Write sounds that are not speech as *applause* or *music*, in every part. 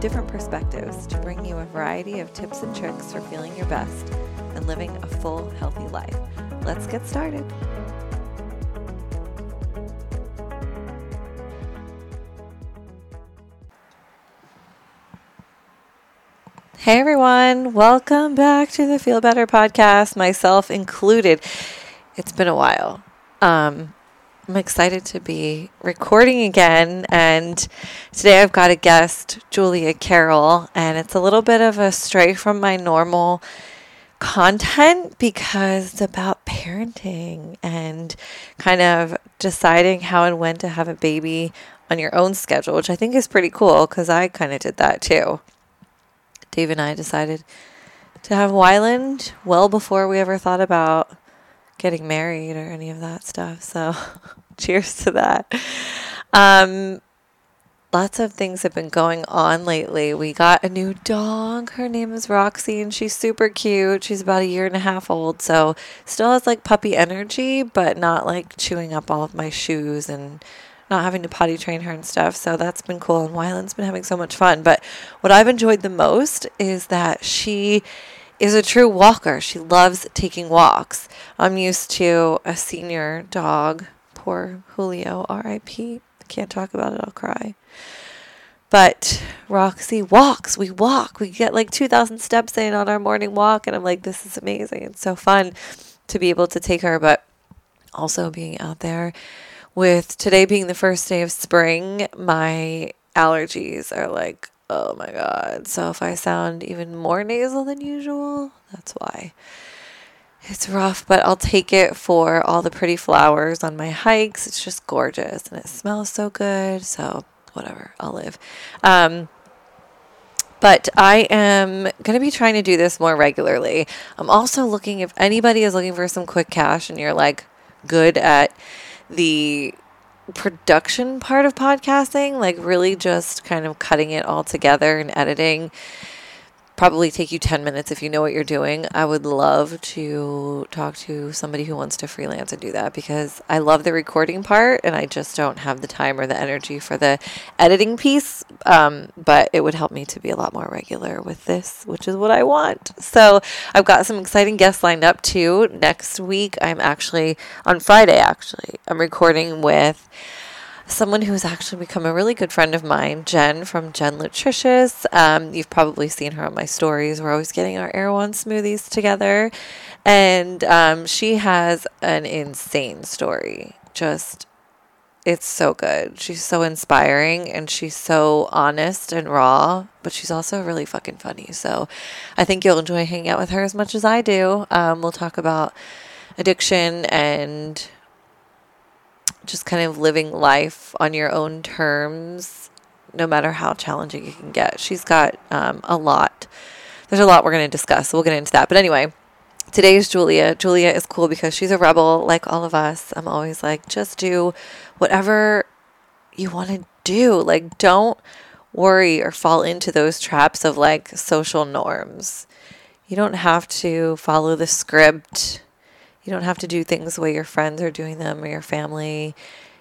different perspectives to bring you a variety of tips and tricks for feeling your best and living a full, healthy life. Let's get started. Hey everyone, welcome back to the Feel Better podcast, myself included. It's been a while. Um, I'm excited to be recording again, and today I've got a guest, Julia Karol, and it's a little bit of a stray from my normal content because it's about parenting and kind of deciding how and when to have a baby on your own schedule, which I think is pretty cool because I kind of did that too. Dave and I decided to have Wyland well before we ever thought about getting married or any of that stuff. So, *laughs* cheers to that. Um, lots of things have been going on lately. We got a new dog. Her name is Roxy, and she's super cute. She's about a year and a half old, so still has like puppy energy, but not like chewing up all of my shoes and not having to potty train her and stuff. So that's been cool. And Wyland's been having so much fun. But what I've enjoyed the most is that she is a true walker. She loves taking walks. I'm used to a senior dog. Poor Julio, RIP. Can't talk about it, I'll cry. But Roxy walks. We walk. We get like 2,000 steps in on our morning walk. And I'm like, this is amazing. It's so fun to be able to take her, but also being out there with today being the first day of spring, my allergies are like, oh my God. So if I sound even more nasal than usual, that's why. It's rough, but I'll take it for all the pretty flowers on my hikes. It's just gorgeous and it smells so good. So, whatever, I'll live. Um, but I am going to be trying to do this more regularly. I'm also looking if anybody is looking for some quick cash and you're like good at the production part of podcasting, like really just kind of cutting it all together and editing. Probably take you 10 minutes if you know what you're doing. I would love to talk to somebody who wants to freelance and do that because I love the recording part and I just don't have the time or the energy for the editing piece. Um, but it would help me to be a lot more regular with this, which is what I want. So I've got some exciting guests lined up too. Next week, I'm actually, on Friday, actually, I'm recording with someone who has actually become a really good friend of mine, Jen from Jen Nutritious. Um, you've probably seen her on my stories. We're always getting our Erewhon smoothies together. And um, she has an insane story. Just, it's so good. She's so inspiring and she's so honest and raw, but she's also really fucking funny. So I think you'll enjoy hanging out with her as much as I do. Um, we'll talk about addiction and just kind of living life on your own terms, no matter how challenging it can get. She's got um, a lot. There's a lot we're going to discuss, so we'll get into that. But anyway, today's Julia. Julia is cool because she's a rebel like all of us. I'm always like, just do whatever you want to do. Like, don't worry or fall into those traps of like social norms. You don't have to follow the script you don't have to do things the way your friends are doing them or your family.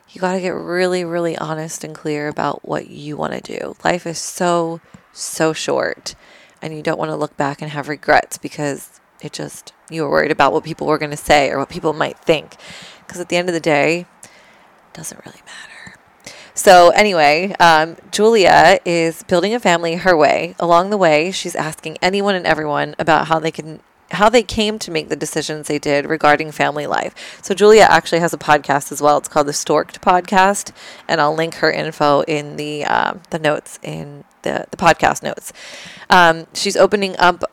You got to get really, really honest and clear about what you want to do. Life is so, so short, and you don't want to look back and have regrets because it just, you were worried about what people were going to say or what people might think. Because at the end of the day, it doesn't really matter. So, anyway, um, Julia is building a family her way. Along the way, she's asking anyone and everyone about how they can how they came to make the decisions they did regarding family life. So Julia actually has a podcast as well. It's called the Stork'd Podcast, and I'll link her info in the um, the notes in the the podcast notes. Um, she's opening up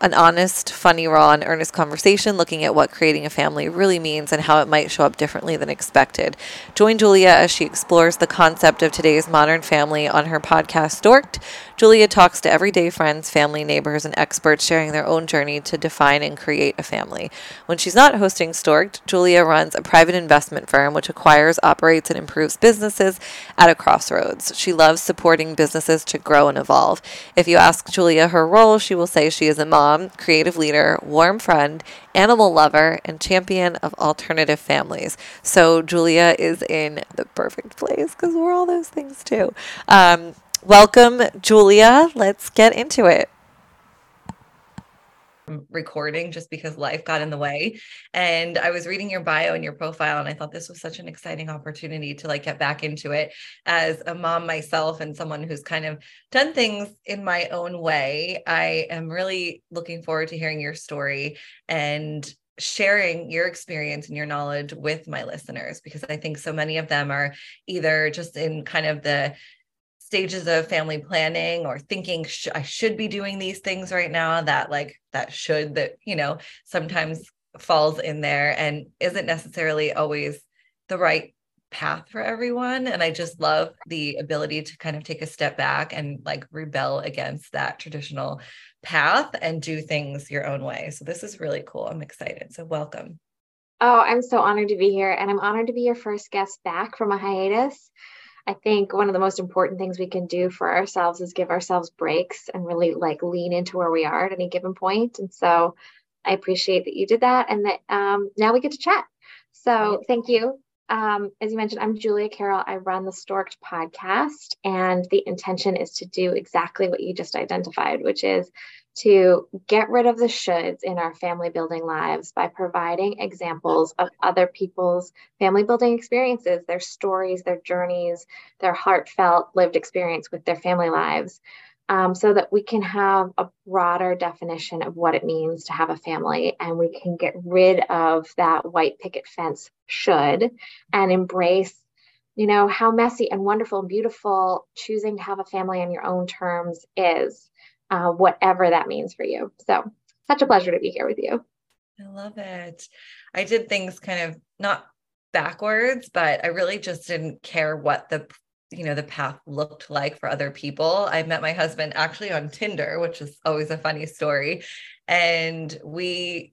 an honest, funny, raw, and earnest conversation looking at what creating a family really means and how it might show up differently than expected. Join Julia as she explores the concept of today's modern family on her podcast, Stork'd. Julia talks to everyday friends, family, neighbors, and experts sharing their own journey to define and create a family. When she's not hosting Stork'd, Julia runs a private investment firm which acquires, operates, and improves businesses at a crossroads. She loves supporting businesses to grow and evolve. If you ask Julia her role, she will say she is a mom mom, creative leader, warm friend, animal lover, and champion of alternative families. So Julia is in the perfect place because we're all those things too. Um, welcome, Julia. Let's get into it recording just because life got in the way. And I was reading your bio and your profile, and I thought this was such an exciting opportunity to like get back into it as a mom myself and someone who's kind of done things in my own way. I am really looking forward to hearing your story and sharing your experience and your knowledge with my listeners because I think so many of them are either just in kind of the stages of family planning or thinking sh- I should be doing these things right now that like that should that you know sometimes falls in there and isn't necessarily always the right path for everyone and I just love the ability to kind of take a step back and like rebel against that traditional path and do things your own way. So this is really cool. I'm excited. So welcome. Oh, I'm so honored to be here and I'm honored to be your first guest back from a hiatus. I think one of the most important things we can do for ourselves is give ourselves breaks and really like lean into where we are at any given point. And so I appreciate that you did that and that um, now we get to chat. So thank you. Um, as you mentioned, I'm Julia Karol. I run the Stork'd podcast, and the intention is to do exactly what you just identified, which is to get rid of the shoulds in our family building lives by providing examples of other people's family building experiences, their stories, their journeys, their heartfelt lived experience with their family lives, um, so that we can have a broader definition of what it means to have a family and we can get rid of that white picket fence should and embrace you know how messy and wonderful and beautiful choosing to have a family on your own terms is uh, whatever that means for you. So, such a pleasure to be here with you. I love it. I did things kind of not backwards, but I really just didn't care what the you know the path looked like for other people. I met my husband actually on Tinder, which is always a funny story, and we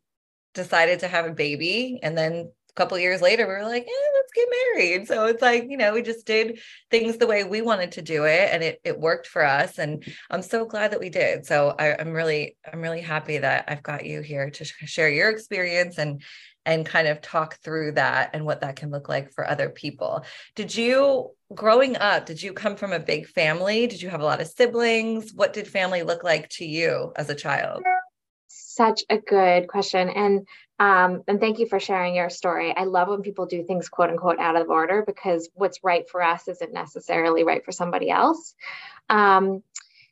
decided to have a baby and then a couple years later we were like eh, get married. So it's like you know we just did things the way we wanted to do it and it, it worked for us and i'm so glad that we did. So I, i'm really i'm really happy that i've got you here to share your experience and and kind of talk through that and what that can look like for other people. Did you growing up did you come from a big family? Did you have a lot of siblings? What did family look like to you as a child such a good question and um, and thank you for sharing your story. I love when people do things quote unquote out of order because what's right for us isn't necessarily right for somebody else. Um,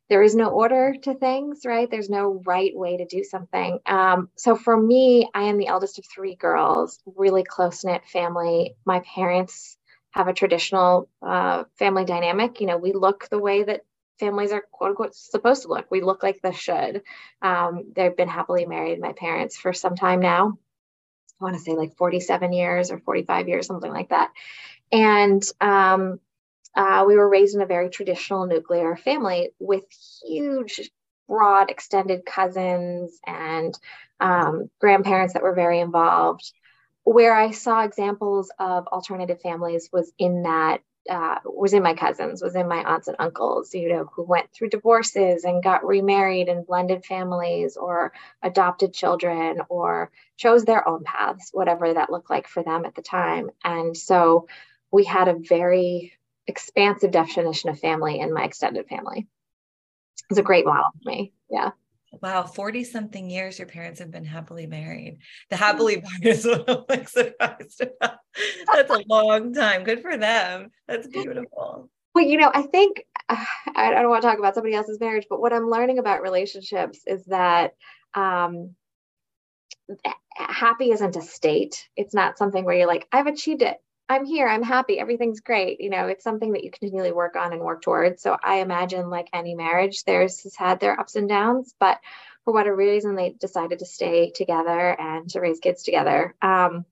there is no order to things, right? There's no right way to do something. Um, so for me, I am the eldest of three girls, really close knit family. My parents have a traditional uh, family dynamic. You know, we look the way that families are quote unquote supposed to look. We look like this should. Um, they've been happily married, my parents, for some time now. I want to say like 47 years or 45 years, something like that. And um, uh, we were raised in a very traditional nuclear family with huge, broad, extended cousins and um, grandparents that were very involved. Where I saw examples of alternative families was in that uh, was in my cousins, was in my aunts and uncles, you know, who went through divorces and got remarried and blended families or adopted children or chose their own paths, whatever that looked like for them at the time. And so we had a very expansive definition of family in my extended family. It's a great model for me. Yeah. Wow, 40 something years your parents have been happily married. The *laughs* happily married *laughs* is what I'm like surprised about. That's a long time. Good for them. That's beautiful. Well, you know, I think uh, *sighs* I don't want to talk about somebody else's marriage, but what I'm learning about relationships is that um, happy isn't a state. It's not something where you're like, I've achieved it. I'm here, I'm happy, everything's great. You know, it's something that you continually work on and work towards. So I imagine, like any marriage, theirs has had their ups and downs, but for whatever reason, they decided to stay together and to raise kids together. Um,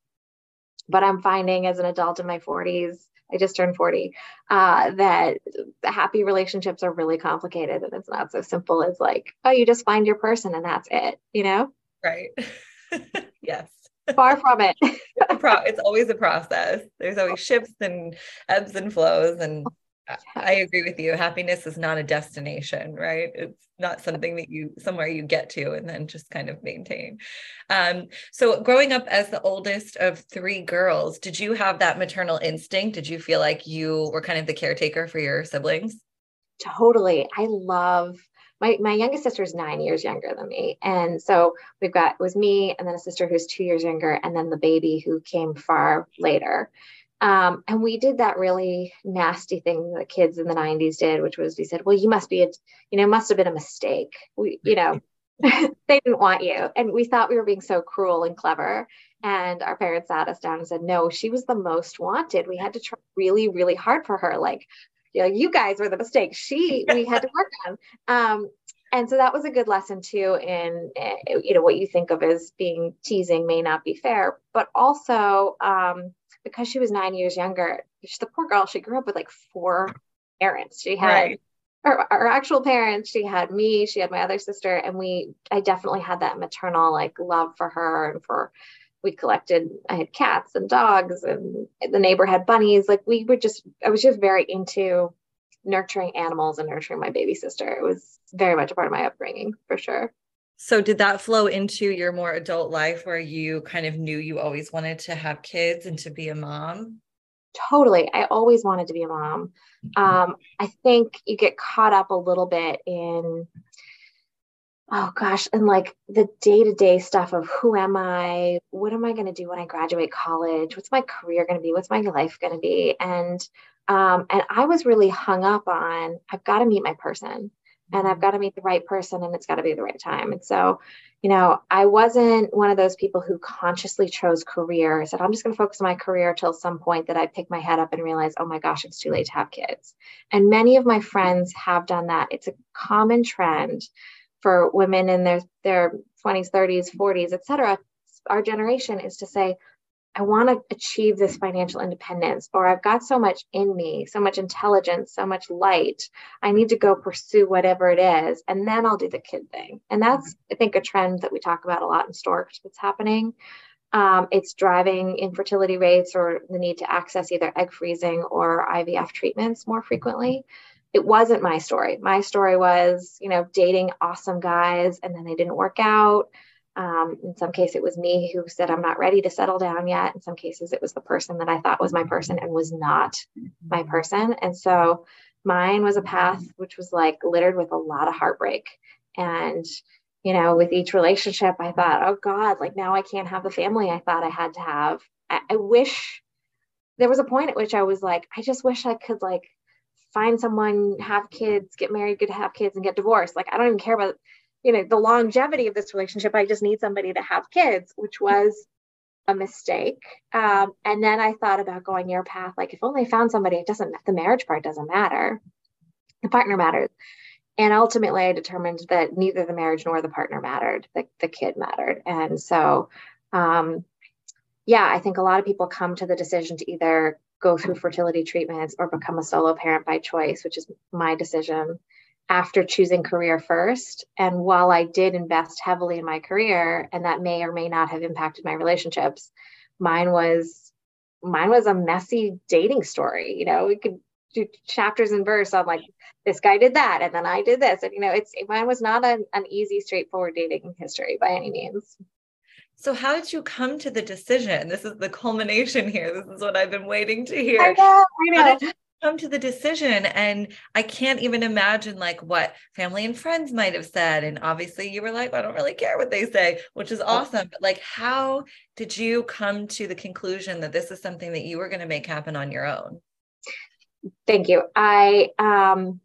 but I'm finding as an adult in my 40s, I just turned 40, uh, that happy relationships are really complicated and it's not so simple as like, oh, you just find your person and that's it, you know? Right. *laughs* yes. Far from it. *laughs* it's always a process. There's always shifts and ebbs and flows. And I agree with you. Happiness is not a destination, right? It's not something that you somewhere you get to and then just kind of maintain. Um, so growing up as the oldest of three girls, did you have that maternal instinct? Did you feel like you were kind of the caretaker for your siblings? Totally. I love my, my youngest sister is nine years younger than me. And so we've got, it was me and then a sister who's two years younger, and then the baby who came far later. Um, and we did that really nasty thing that kids in the 90s did, which was we said, well, you must be, a, you know, must have been a mistake. We, you know, *laughs* they didn't want you. And we thought we were being so cruel and clever. And our parents sat us down and said, no, she was the most wanted. We had to try really, really hard for her. Like, you know, you guys were the mistake. She, we had to work on. Um, and so that was a good lesson too in eh, you know what you think of as being teasing may not be fair but also um, because she was nine years younger she's the poor girl she grew up with like four parents she had right. her, her actual parents she had me she had my other sister and we i definitely had that maternal like love for her and for we collected i had cats and dogs and the neighbor had bunnies like we were just i was just very into nurturing animals and nurturing my baby sister it was very much a part of my upbringing for sure so did that flow into your more adult life where you kind of knew you always wanted to have kids and to be a mom? Totally. I always wanted to be a mom. Um, I think you get caught up a little bit in, oh gosh, and like the day to day stuff of who am I? What am I going to do when I graduate college? What's my career going to be? What's my life going to be? And um, and I was really hung up on I've got to meet my person and I've got to meet the right person and it's got to be the right time. And so, you know, I wasn't one of those people who consciously chose career. I said, I'm just going to focus on my career till some point that I pick my head up and realize, oh my gosh, it's too late to have kids. And many of my friends have done that. It's a common trend for women in their, their 20s, 30s, 40s, et cetera. Our generation is to say, I want to achieve this financial independence, or I've got so much in me, so much intelligence, so much light. I need to go pursue whatever it is, and then I'll do the kid thing. And that's, I think, a trend that we talk about a lot in Storks that's happening. Um, it's driving infertility rates or the need to access either egg freezing or IVF treatments more frequently. It wasn't my story. My story was, you know, dating awesome guys and then they didn't work out um, in some case, it was me who said, I'm not ready to settle down yet. In some cases, it was the person that I thought was my person and was not my person. And so mine was a path which was like littered with a lot of heartbreak. And, you know, with each relationship, I thought, oh God, like now I can't have the family I thought I had to have. I, I wish there was a point at which I was like, I just wish I could like find someone, have kids, get married, get to have kids, and get divorced. Like I don't even care about you know the longevity of this relationship. I just need somebody to have kids which was a mistake. Um, and then i thought about going your path. Like if only i found somebody it doesn't the marriage part doesn't matter. The partner matters. And ultimately i determined that neither the marriage nor the partner mattered. The, the kid mattered. And so um, yeah i think a lot of people come to the decision to either go through fertility treatments or become a solo parent by choice which is my decision after choosing career first. And while I did invest heavily in my career, and that may or may not have impacted my relationships, mine was mine was a messy dating story. You know, we could do chapters and verse on like this guy did that and then I did this. And you know, it's mine was not an, an easy, straightforward dating history by any means. So how did you come to the decision? This is the culmination here. This is what I've been waiting to hear. I know, I know. come to the decision? And i can't even imagine like what family and friends might have said. And obviously you were like i don't really care what they say which is awesome. But like how did you come to the conclusion that this is something that you were going to make happen on your own? Thank you. I um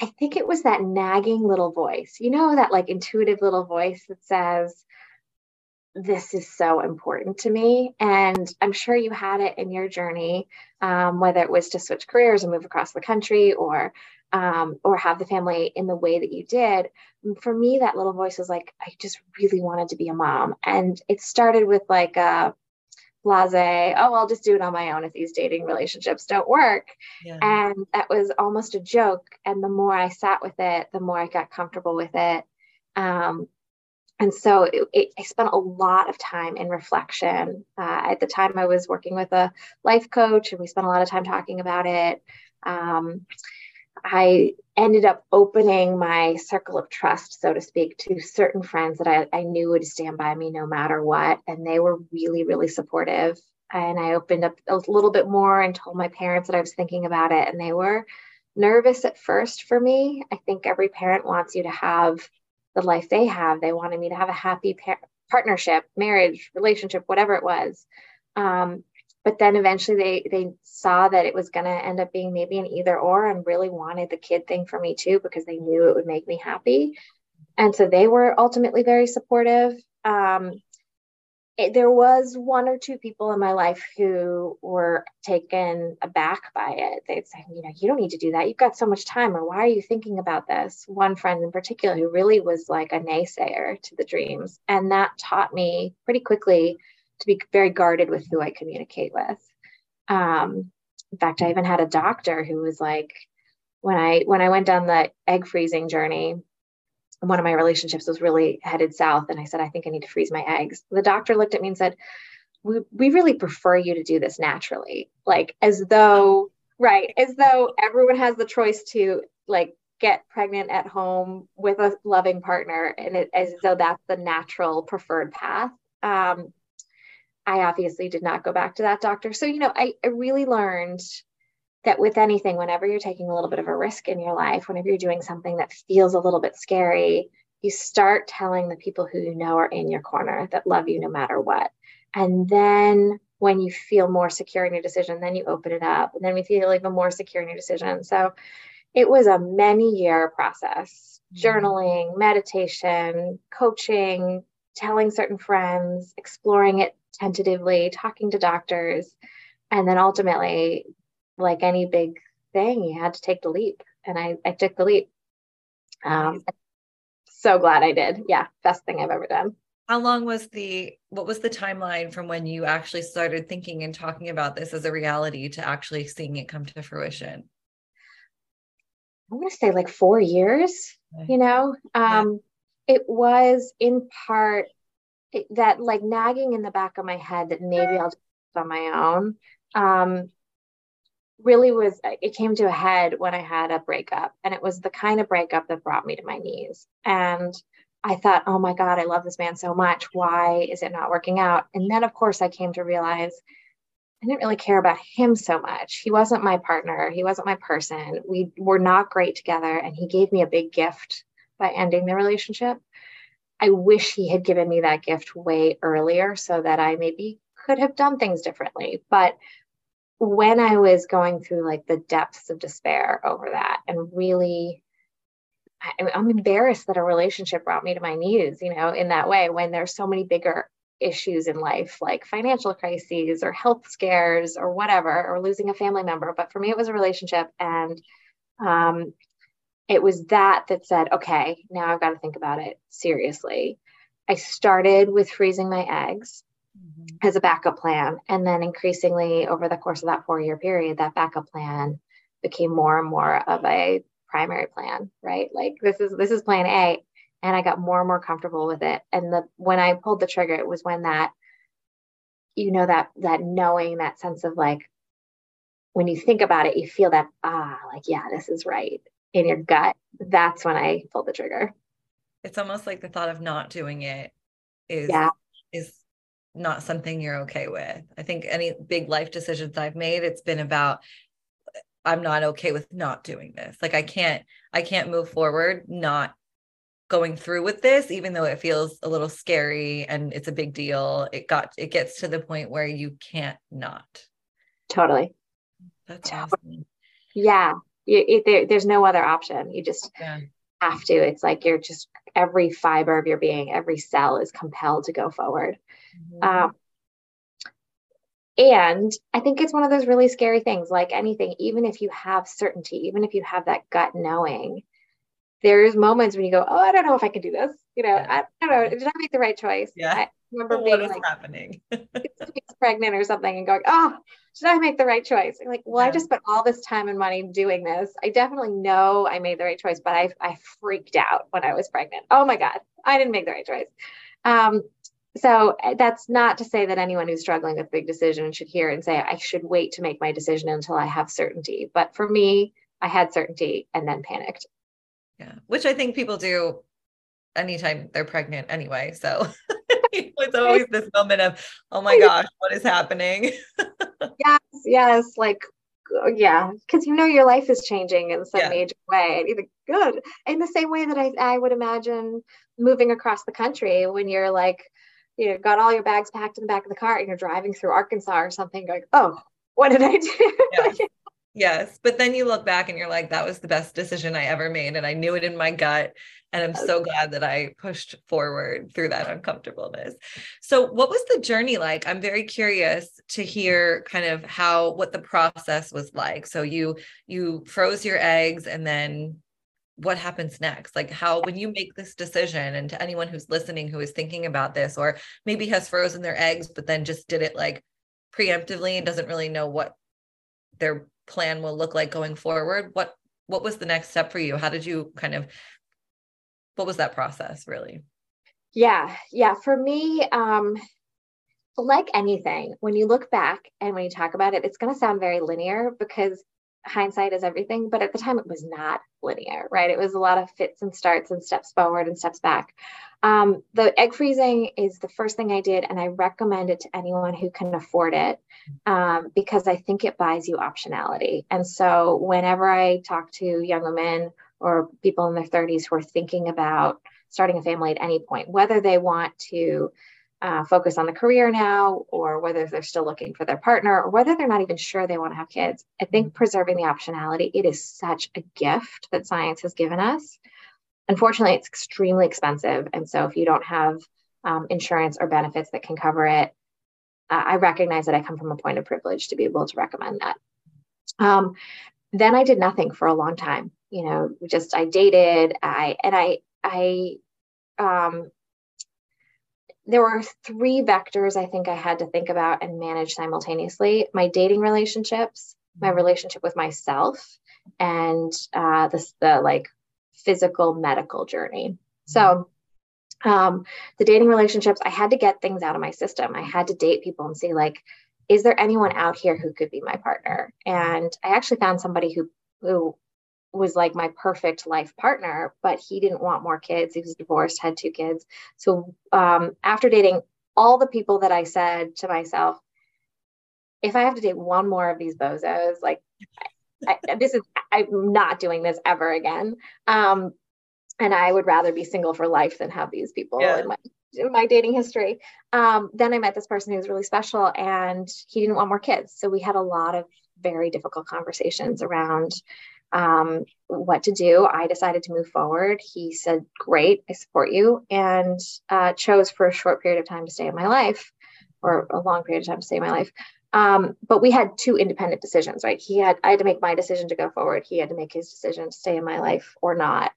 i think it was that nagging little voice. You know that like intuitive little voice that says this is so important to me. And I'm sure you had it in your journey, um, whether it was to switch careers and move across the country or um, or have the family in the way that you did. For me, that little voice was like, I just really wanted to be a mom. And it started with like a blase, oh, I'll just do it on my own if these dating relationships don't work. Yeah. And that was almost a joke. And the more I sat with it, the more I got comfortable with it. Um, and so it, it, I spent a lot of time in reflection. Uh, at the time, I was working with a life coach, and we spent a lot of time talking about it. Um, I ended up opening my circle of trust, so to speak, to certain friends that I, I knew would stand by me no matter what. And they were really, really supportive. And I opened up a little bit more and told my parents that I was thinking about it. And they were nervous at first for me. I think every parent wants you to have the life they have. They wanted me to have a happy par- partnership, marriage, relationship, whatever it was. Um, but then eventually they they saw that it was going to end up being maybe an either or and really wanted the kid thing for me too because they knew it would make me happy and so they were ultimately very supportive um, it, there was one or two people in my life who were taken aback by it. They'd say, you know, you don't need to do that. You've got so much time, or why are you thinking about this? One friend in particular who really was like a naysayer to the dreams. And that taught me pretty quickly to be very guarded with who I communicate with. Um, in fact, I even had a doctor who was like, when I when I went down the egg freezing journey, one of my relationships was really headed south and i said i think i need to freeze my eggs. The doctor looked at me and said we, we really prefer you to do this naturally. Like as though right as though everyone has the choice to like get pregnant at home with a loving partner and it, as though that's the natural preferred path. Um, i obviously did not go back to that doctor. So you know I, I really learned that with anything, whenever you're taking a little bit of a risk in your life, whenever you're doing something that feels a little bit scary, you start telling the people who you know are in your corner that love you no matter what. And then when you feel more secure in your decision, then you open it up. And then we feel even more secure in your decision. So it was a many year process mm-hmm. journaling, meditation, coaching, telling certain friends, exploring it tentatively, talking to doctors. And then ultimately like any big thing, you had to take the leap. And I, I took the leap. Um, so glad I did. Yeah, best thing I've ever done. How long was the what was the timeline from when you actually started thinking and talking about this as a reality to actually seeing it come to fruition? I'm going to say like four years. You know, um, yeah. it was in part that like nagging in the back of my head that maybe I'll do it on my own. Um, really was uh, it came to a head when I had a breakup and it was the kind of breakup that brought me to my knees. And I thought oh my god I love this man so much. Why is it not working out? And then of course I came to realize I didn't really care about him so much. He wasn't my partner. He wasn't my person. We were not great together and he gave me a big gift by ending the relationship. I wish he had given me that gift way earlier so that I maybe could have done things differently but when I was going through like the depths of despair over that and really I, I'm embarrassed that a relationship brought me to my knees, you know, in that way when there's so many bigger issues in life like financial crises or health scares or whatever or losing a family member. But for me it was a relationship and um, it was that that said okay now i've got to think about it seriously. I started with freezing my eggs mm-hmm. as a backup plan. And then increasingly over the course of that four year period, that backup plan became more and more of a primary plan, right? Like this is this is plan A. And I got more and more comfortable with it. And the when I pulled the trigger, it was when that, you know, that that knowing, that sense of like when you think about it, you feel that, ah, like, yeah, this is right in your gut. That's when I pulled the trigger. It's almost like the thought of not doing it is yeah. is not something you're okay with. I think any big life decisions I've made, it's been about I'm not okay with not doing this. Like I can't I can't move forward not going through with this even though it feels a little scary and it's a big deal. It got it gets to the point where you can't not. Totally. That's awesome. Yeah. You, it, there, there's no other option. You just yeah. Have to. It's like you're just every fiber of your being, every cell is compelled to go forward. Mm-hmm. Um, and I think it's one of those really scary things, like anything, even if you have certainty, even if you have that gut knowing, there's moments when you go, Oh, I don't know if I can do this. You know, yeah. I, don't know. Did I make the right choice? Yeah. I remember what being like happening? *laughs* pregnant or something and going, Oh, did I make the right choice? I'm like, well, yeah. I just spent all this time and money doing this. I definitely know I made the right choice, but I, I freaked out when I was pregnant. Oh my God, I didn't make the right choice. Um, so eh, that's not to say that anyone who's struggling with big decisions should hear and say i should wait to make my decision until i have certainty but for me i had certainty and then panicked yeah which i think people do anytime they're pregnant anyway so *laughs* it's always this moment of oh my oh, gosh what is happening *laughs* yes yes like uh, yeah, because you know your life is changing in some yeah. major way. Either good in the same way that I, I would imagine moving across the country when you're like, you know, got all your bags packed in the back of the car and you're driving through Arkansas or something, going, oh, what did I do? *laughs* Yeah. Yes. But then you look back and you're like, that was the best decision I ever made. And I knew it in my gut. And I'm so glad that I pushed forward through that uncomfortableness. So, what was the journey like? I'm very curious to hear kind of how what the process was like. So, you you froze your eggs and then what happens next like how when you make this decision and to anyone who's listening who is thinking about this or maybe has frozen their eggs but then just did it like preemptively and doesn't really know what their plan will look like going forward what what was the next step for you? How did you kind of what was that process really? Yeah yeah for me um like anything when you look back and when you talk about it it's going to sound very linear because hindsight is everything, but at the time it was not linear, right? It was a lot of fits and starts and steps forward and steps back. Um, the egg freezing is the first thing I did, and I recommend it to anyone who can afford it um, because I think it buys you optionality. And so, whenever I talk to young women or people in their 30s who are thinking about starting a family at any point, whether they want to uh, focus on the career now, or whether they're still looking for their partner, or whether they're not even sure they want to have kids. I think mm-hmm. preserving the optionality, it is such a gift that science has given us. Unfortunately, it's extremely expensive. And so if you don't have um, insurance or benefits that can cover it, uh, I recognize that I come from a point of privilege to be able to recommend that. Um, then I did nothing for a long time. You know, just I dated, I and I I um, there were three vectors I think I had to think about and manage simultaneously my dating relationships, my mm-hmm. relationship with myself, and uh, this, the like physical medical journey. So, um, the dating relationships, I had to get things out of my system. I had to date people and see, like, is there anyone out here who could be my partner? And I actually found somebody who who was like my perfect life partner, but he didn't want more kids. He was divorced, had two kids. So um, after dating all the people that I said to myself, if I have to date one more of these bozos, like I, this is, I'm not doing this ever again. Um, and I would rather be single for life than have these people yeah. in my in my dating history. Um, then I met this person who was really special, and he didn't want more kids. So we had a lot of very difficult conversations around um, what to do. I decided to move forward. He said, Great, I support you, and uh, chose for a short period of time to stay in my life or a long period of time to stay in my life. Um, but we had two independent decisions, right? He had, I had to make my decision to go forward. He had to make his decision to stay in my life or not.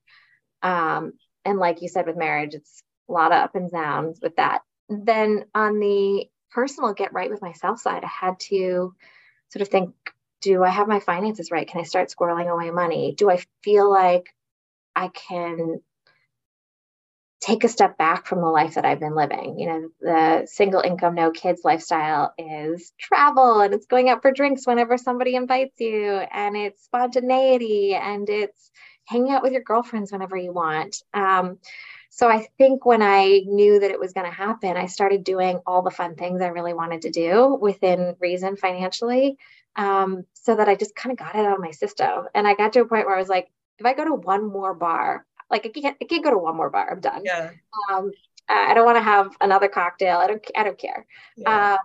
Um, and like you said with marriage, it's a lot of up and downs with that. Then on the personal get right with myself side, I had to sort of think do I have my finances right? Can I start squirreling away money? Do I feel like I can take a step back from the life that I've been living? You know, the single income, no kids lifestyle is travel and it's going out for drinks whenever somebody invites you, and it's spontaneity and it's hanging out with your girlfriends whenever you want. Um, so I think when I knew that it was going to happen, I started doing all the fun things I really wanted to do within reason financially um, so that I just kind of got it out of my system. And I got to a point where I was like, if I go to one more bar, like I can't, I can't go to one more bar. I'm done. Yeah. Um, I don't want to have another cocktail. I don't, I don't care. Yeah. Um,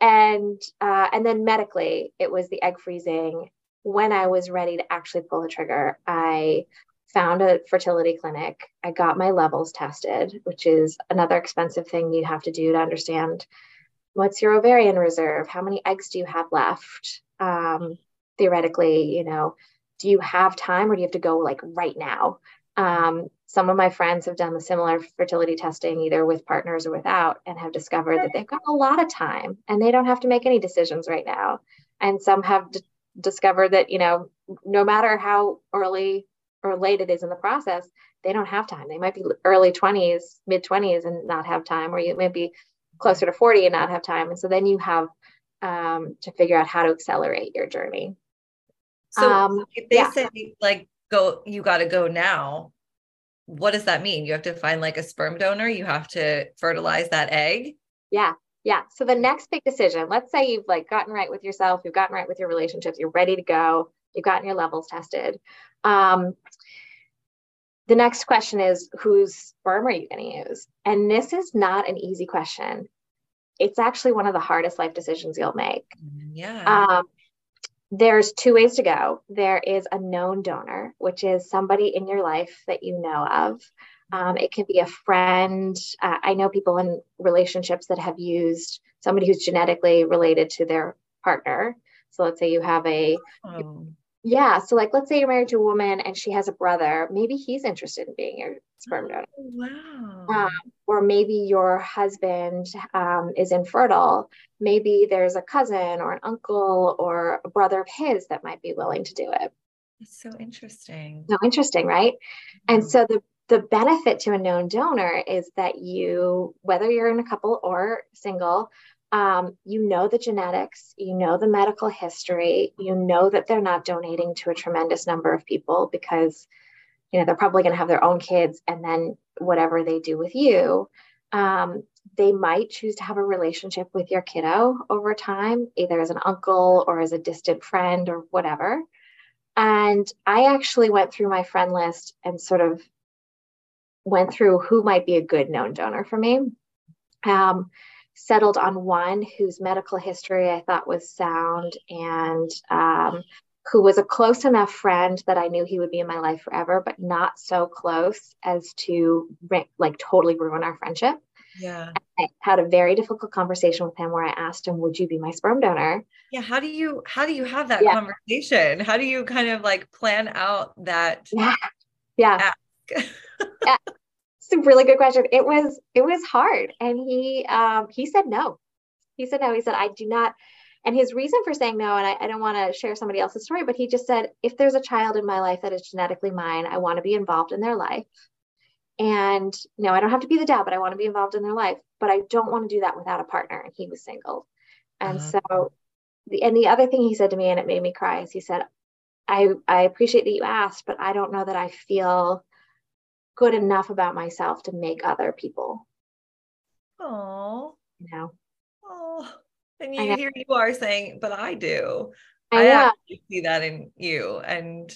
and uh, and then medically, it was the egg freezing. When I was ready to actually pull the trigger, I found a fertility clinic. I got my levels tested, which is another expensive thing you have to do to understand what's your ovarian reserve? How many eggs do you have left? Um, theoretically you know do you have time or do you have to go like right now? Um, some of my friends have done the similar fertility testing either with partners or without and have discovered that they've got a lot of time and they don't have to make any decisions right now. And some have d- discovered that you know no matter how early or late it is in the process they don't have time. They might be early 20s mid 20s and not have time or you may be closer to 40 and not have time. And so then you have um, to figure out how to accelerate your journey. So um, if they yeah. say like go, you got to go now. What does that mean? You have to find like a sperm donor. You have to fertilize that egg. Yeah, Yeah. So the next big decision, let's say you've like gotten right with yourself, you've gotten right with your relationships, you're ready to go, you've gotten your levels tested. Um, the next question is whose sperm are you going to use? And this is not an easy question. It's actually one of the hardest life decisions you'll make. Yeah. Um, there's two ways to go. There is a known donor, which is somebody in your life that you know of. Um, it can be a friend. Uh, I know people in relationships that have used somebody who's genetically related to their partner. So let's say you have a, oh. Yeah. So like, let's say you're married to a woman and she has a brother. Maybe he's interested in being your sperm donor. Oh, wow. Um, or maybe your husband um, is infertile. Maybe there's a cousin or an uncle or a brother of his that might be willing to do it. That's so interesting. No, interesting, right? And Mhm. so the the benefit to a known donor is that you, whether you're in a couple or single, um, you know the genetics, you know the medical history, you know that they're not donating to a tremendous number of people because, you know, they're probably going to have their own kids, and then whatever they do with you, um, they might choose to have a relationship with your kiddo over time, either as an uncle or as a distant friend or whatever. And I actually went through my friend list and sort of went through who might be a good known donor for me. Um, settled on one whose medical history I thought was sound and um, who was a close enough friend that I knew he would be in my life forever, but not so close as to like totally ruin our friendship. Yeah. I had a very difficult conversation with him where I asked him, "Would you be my sperm donor?" Yeah. How do you how do you have that Yeah. conversation? How do you kind of like plan out that Yeah, yeah. ask? It's a really good question. It was it was hard, and he um, he said no. He said no. He said I do not. And his reason for saying no, and I, I don't want to share somebody else's story, but he just said if there's a child in my life that is genetically mine, I want to be involved in their life. And no, I don't have to be the dad, but I want to be involved in their life. But I don't want to do that without a partner. And he was single. And Uh-huh. so the and the other thing he said to me, and it made me cry, is he said, I I appreciate that you asked, but I don't know that I feel good enough about myself to make other people, Oh, you know. oh. And I you here you are saying, but I do. I know. actually see that in you, and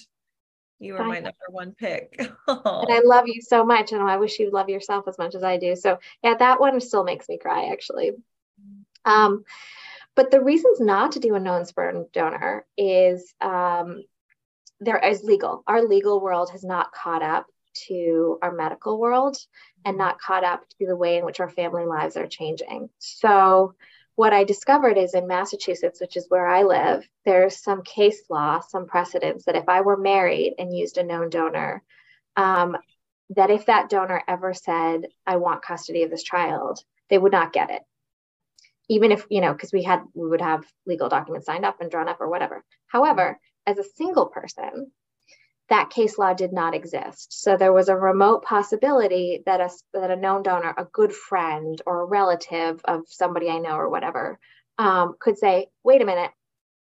you are my number one pick. *laughs* And I love you so much. And I wish you love yourself as much as I do. So yeah, that one still makes me cry actually. Um, but the reasons not to do a known sperm donor is um, there is legal. Our legal world has not caught up to our medical world and not caught up to the way in which our family lives are changing. So what I discovered is in Massachusetts, which is where I live, there's some case law, some precedents that if I were married and used a known donor, um, that if that donor ever said, I want custody of this child, they would not get it. Even if, you know, because we had, we would have legal documents signed up and drawn up or whatever. However, as a single person, that case law did not exist. So there was a remote possibility that a, that a known donor, a good friend or a relative of somebody I know or whatever, um, could say, wait a minute,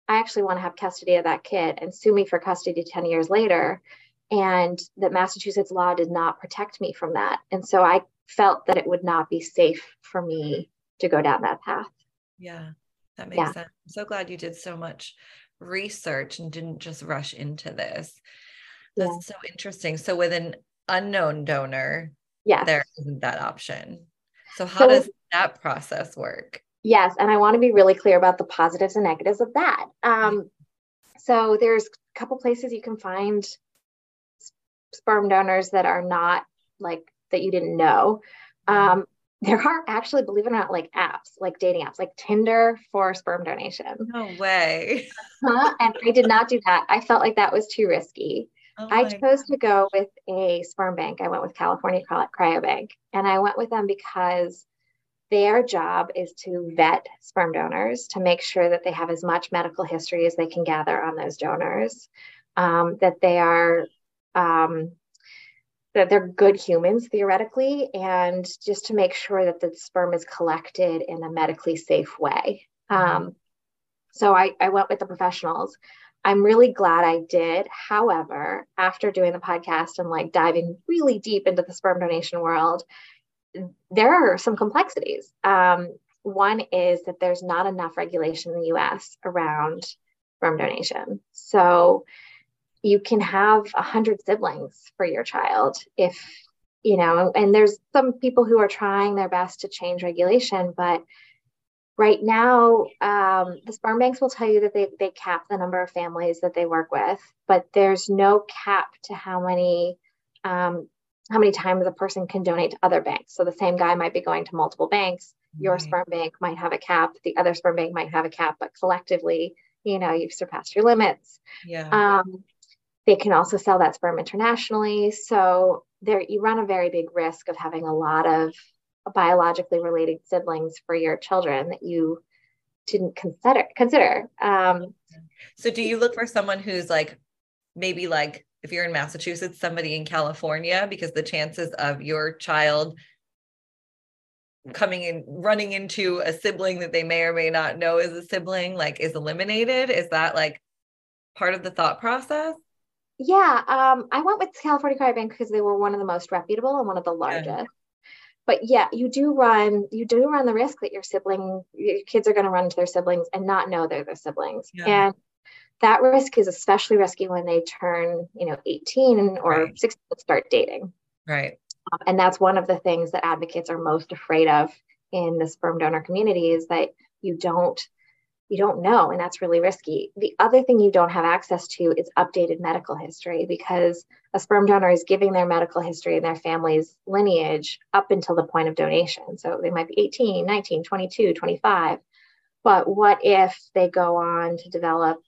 I actually want to have custody of that kid and sue me for custody 10 years later. And that Massachusetts law did not protect me from that. And so I felt that it would not be safe for me to go down that path. Yeah, that makes Yeah. sense. I'm so glad you did so much research and didn't just rush into this. Yeah. That's so interesting. So with an unknown donor, yeah, there isn't that option. So how So- does that process work? Yes, and I want to be really clear about the positives and negatives of that. Um, so there's a couple places you can find sperm donors that are not like that you didn't know. Um, there are actually, believe it or not, like apps, like dating apps, like Tinder for sperm donation. No way. Huh? And I did not do that. I felt like that was too risky. Oh I chose to go with a sperm bank. I went with California Cry- Cryobank, and I went with them because their job is to vet sperm donors to make sure that they have as much medical history as they can gather on those donors, um, that they are um, that they're good humans theoretically, and just to make sure that the sperm is collected in a medically safe way. Um, so I, I went with the professionals. I'm really glad I did. However, after doing the podcast and like diving really deep into the sperm donation world, there are some complexities. Um, one is that there's not enough regulation in the US around sperm donation. So you can have a hundred siblings for your child if you know and there's some people who are trying their best to change regulation but right now um, the sperm banks will tell you that they, they cap the number of families that they work with but there's no cap to how many um, how many times a person can donate to other banks. So the same guy might be going to multiple banks. Your right. sperm bank might have a cap. The other sperm bank might have a cap but collectively you know you've surpassed your limits. Yeah. Um, they can also sell that sperm internationally. So there you run a very big risk of having a lot of biologically related siblings for your children that you didn't consider consider. Um, so do you look for someone who's like maybe like if you're in Massachusetts, somebody in California, because the chances of your child coming in running into a sibling that they may or may not know is a sibling like is eliminated is that like part of the thought process yeah, um, I went with California Cryobank because they were one of the most reputable and one of the largest. But yeah, you do run you do run the risk that your sibling your kids are going to run into their siblings and not know they're their siblings. Yeah. And that risk is especially risky when they turn, you know, 18 or right. 16 start dating. Right. Um, and that's one of the things that advocates are most afraid of in the sperm donor community is that you don't you don't know, and that's really risky. The other thing you don't have access to is updated medical history because a sperm donor is giving their medical history and their family's lineage up until the point of donation. So they might be 18, 19, 22, 25. But what if they go on to develop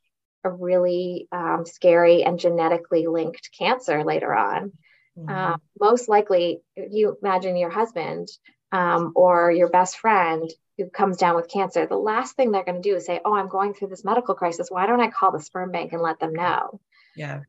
a really um, scary and genetically linked cancer later on? Mm-hmm. Uh, most likely, you imagine your husband um, or your best friend who comes down with cancer, the last thing they're going to do is say, Oh, I'm going through this medical crisis. Why don't I call the sperm bank and let them know? Yeah.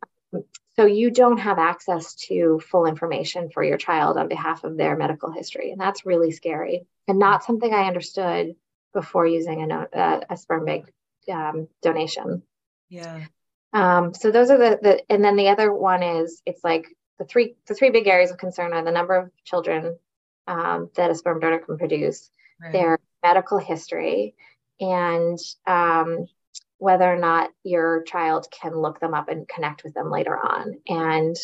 So you don't have access to full information for your child on behalf of their medical history. And that's really scary and not something I understood before using a, a, a sperm bank um, donation. Yeah. Um, so those are the, the, and then the other one is it's like the three, the three big areas of concern are the number of children um, that a sperm donor can produce, right. their medical history and um, whether or not your child can look them up and connect with them later on. And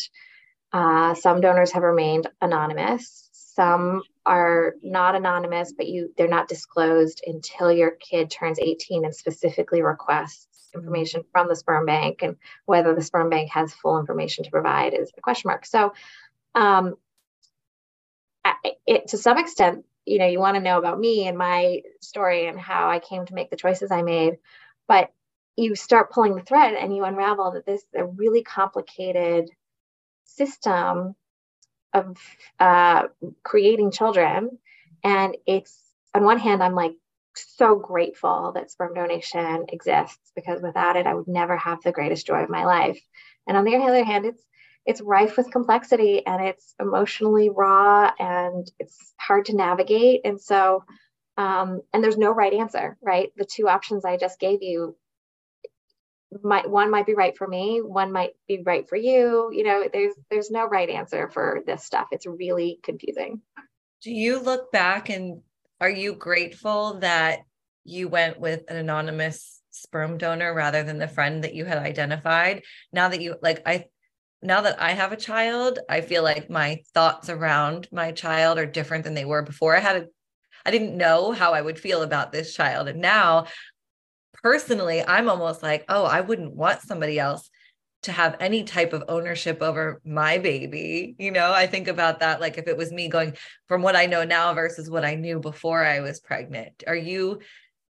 uh, some donors have remained anonymous. Some are not anonymous, but you they're not disclosed until your kid turns 18 and specifically requests information from the sperm bank. And whether the sperm bank has full information to provide is a question mark. So, um, it, to some extent, you know you want to know about me and my story and how i came to make the choices i made. But you start pulling the thread and you unravel that this is a really complicated system of uh, creating children. And it's on one hand i'm like so grateful that sperm donation exists because without it i would never have the greatest joy of my life. And on the other hand it's it's rife with complexity and it's emotionally raw and it's hard to navigate. And so, um, and there's no right answer, right? The two options I just gave you might one might be right for me, one might be right for you. You know, there's there's no right answer for this stuff. It's really confusing. Do you look back and are you grateful that you went with an anonymous sperm donor rather than the friend that you had identified? Now that you like I now that I have a child, I feel like my thoughts around my child are different than they were before. I had a I didn't know how I would feel about this child. And now personally, I'm almost like, oh, I wouldn't want somebody else to have any type of ownership over my baby. You know, I think about that like if it was me going from what I know now versus what I knew before I was pregnant. Are you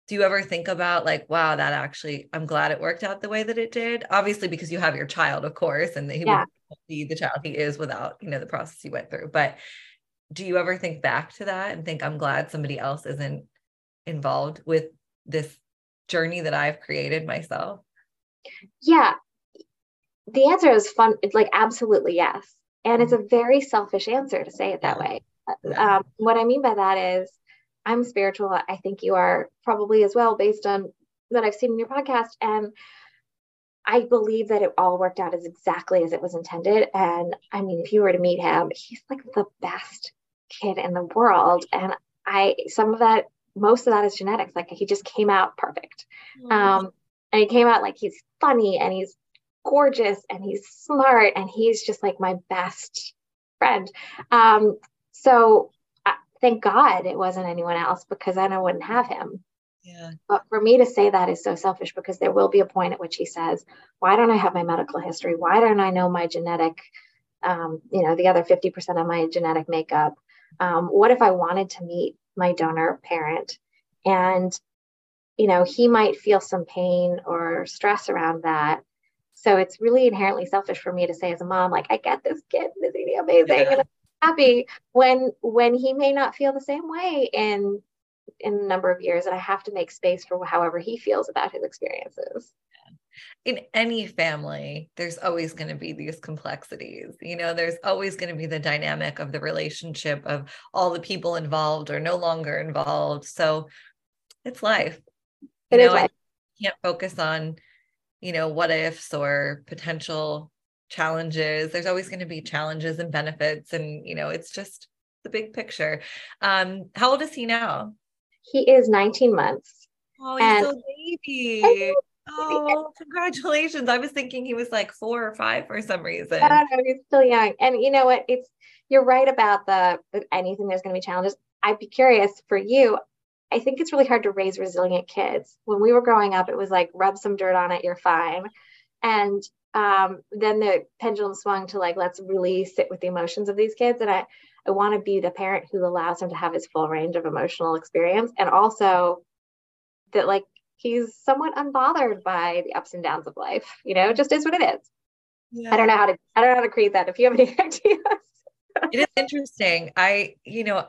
do you ever think about like wow that actually i'm glad it worked out the way that it did? Obviously because you have your child of course and he yeah. would be the child he is without you know the process he went through but do you ever think back to that and think i'm glad somebody else isn't involved with this journey that i've created myself yeah. The answer is fun it's like absolutely yes and it's a mm-hmm. very selfish answer to say it that way um, what i mean by that is I'm spiritual. I think you are probably as well, based on that I've seen in your podcast. And I believe that it all worked out as exactly as it was intended. And I mean, if you were to meet him, he's like the best kid in the world. And I, some of that most of that is genetics. Like he just came out perfect. Um, and he came out like he's funny and he's gorgeous and he's smart and he's just like my best friend. Um, so thank God it wasn't anyone else because then I wouldn't have him. Yeah. But for me to say that is so selfish because there will be a point at which he says, Why don't I have my medical history? Why don't I know my genetic, um, you know, the other 50% of my genetic makeup? Um, what if I wanted to meet my donor parent? And, you know, he might feel some pain or stress around that. So it's really inherently selfish for me to say as a mom, like, I get this kid, this is amazing. Yeah. And I'm happy when when he may not feel the same way in in a number of years and i have to make space for however he feels about his experiences. In any family there's always going to be these complexities you know there's always going to be the dynamic of the relationship of all the people involved or no longer involved so it's life. You it know, life. I can't focus on you know what ifs or potential challenges there's always going to be challenges and benefits and you know it's just the big picture um how old is he now he is 19 months. Oh, he's and- so baby. Oh, congratulations. I was thinking he was like four or five for some reason. I don't know. He's still young. And you know what? It's you're right about the anything there's going to be challenges. I'd be curious for you. I think it's really hard to raise resilient kids. When we were growing up, it was like rub some dirt on it, you're fine. And um, then the pendulum swung to like, let's really sit with the emotions of these kids. And I, I want to be the parent who allows him to have his full range of emotional experience and also that like he's somewhat unbothered by the ups and downs of life. You know, just is what it is. Yeah. I don't know how to I don't know how to create that. If you have any *laughs* ideas. it is interesting. I, you know,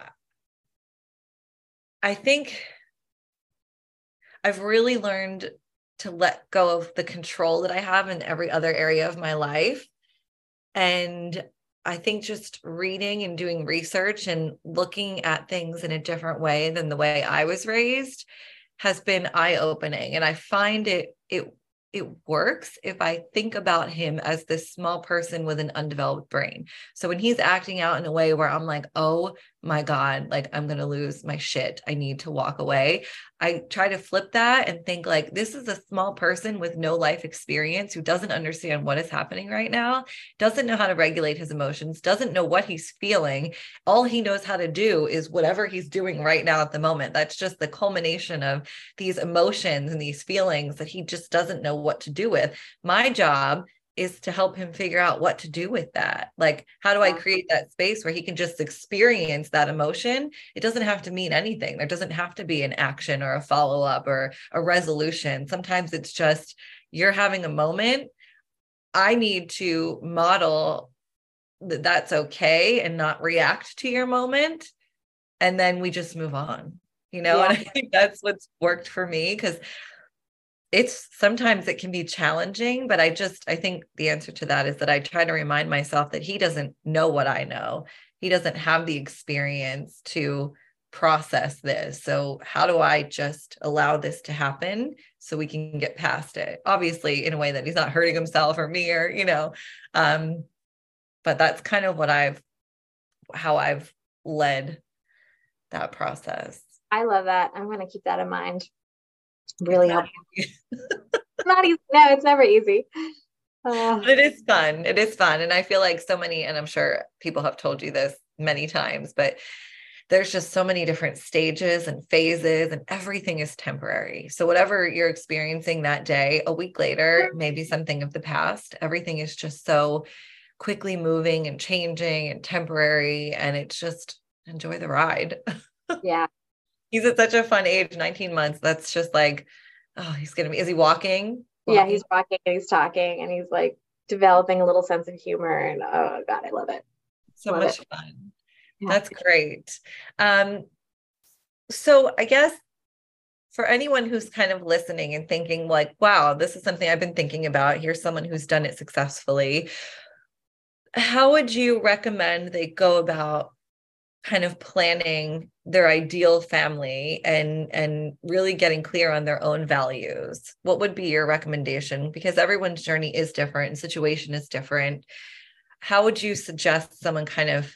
I think I've really learned to let go of the control that I have in every other area of my life. And I think just reading and doing research and looking at things in a different way than the way I was raised has been eye opening. And I find it, it, it works if I think about him as this small person with an undeveloped brain. So when he's acting out in a way where I'm like, oh my God, like I'm going to lose my shit. I need to walk away. I try to flip that and think like this is a small person with no life experience who doesn't understand what is happening right now, doesn't know how to regulate his emotions, doesn't know what he's feeling. All he knows how to do is whatever he's doing right now at the moment. That's just the culmination of these emotions and these feelings that he just doesn't know what to do with. My job is to help him figure out what to do with that. Like, how do I create that space where he can just experience that emotion? It doesn't have to mean anything. There doesn't have to be an action or a follow up or a resolution. Sometimes it's just you're having a moment. I need to model that that's okay and not react to your moment. And then we just move on, you know? Yeah. And I think that's what's worked for me because it's sometimes it can be challenging but i just i think the answer to that is that i try to remind myself that he doesn't know what i know. He doesn't have the experience to process this. So how do i just allow this to happen so we can get past it? Obviously in a way that he's not hurting himself or me or you know um but that's kind of what i've how i've led that process. I love that. I'm going to keep that in mind really helpful. *laughs* not easy. No, it's never easy. Uh, it is fun. It is fun. And I feel like so many, and I'm sure people have told you this many times, but there's just so many different stages and phases, and everything is temporary. So, whatever you're experiencing that day, a week later, maybe something of the past, everything is just so quickly moving and changing and temporary. And it's just enjoy the ride. *laughs* Yeah he's at such a fun age 19 months that's just like oh he's gonna be is he walking, walking? yeah he's walking and he's talking and he's like developing a little sense of humor and oh god i love it so love much it. fun yeah. that's great um so i guess for anyone who's kind of listening and thinking like wow this is something i've been thinking about here's someone who's done it successfully how would you recommend they go about kind of planning their ideal family and and really getting clear on their own values what would be your recommendation because everyone's journey is different and situation is different how would you suggest someone kind of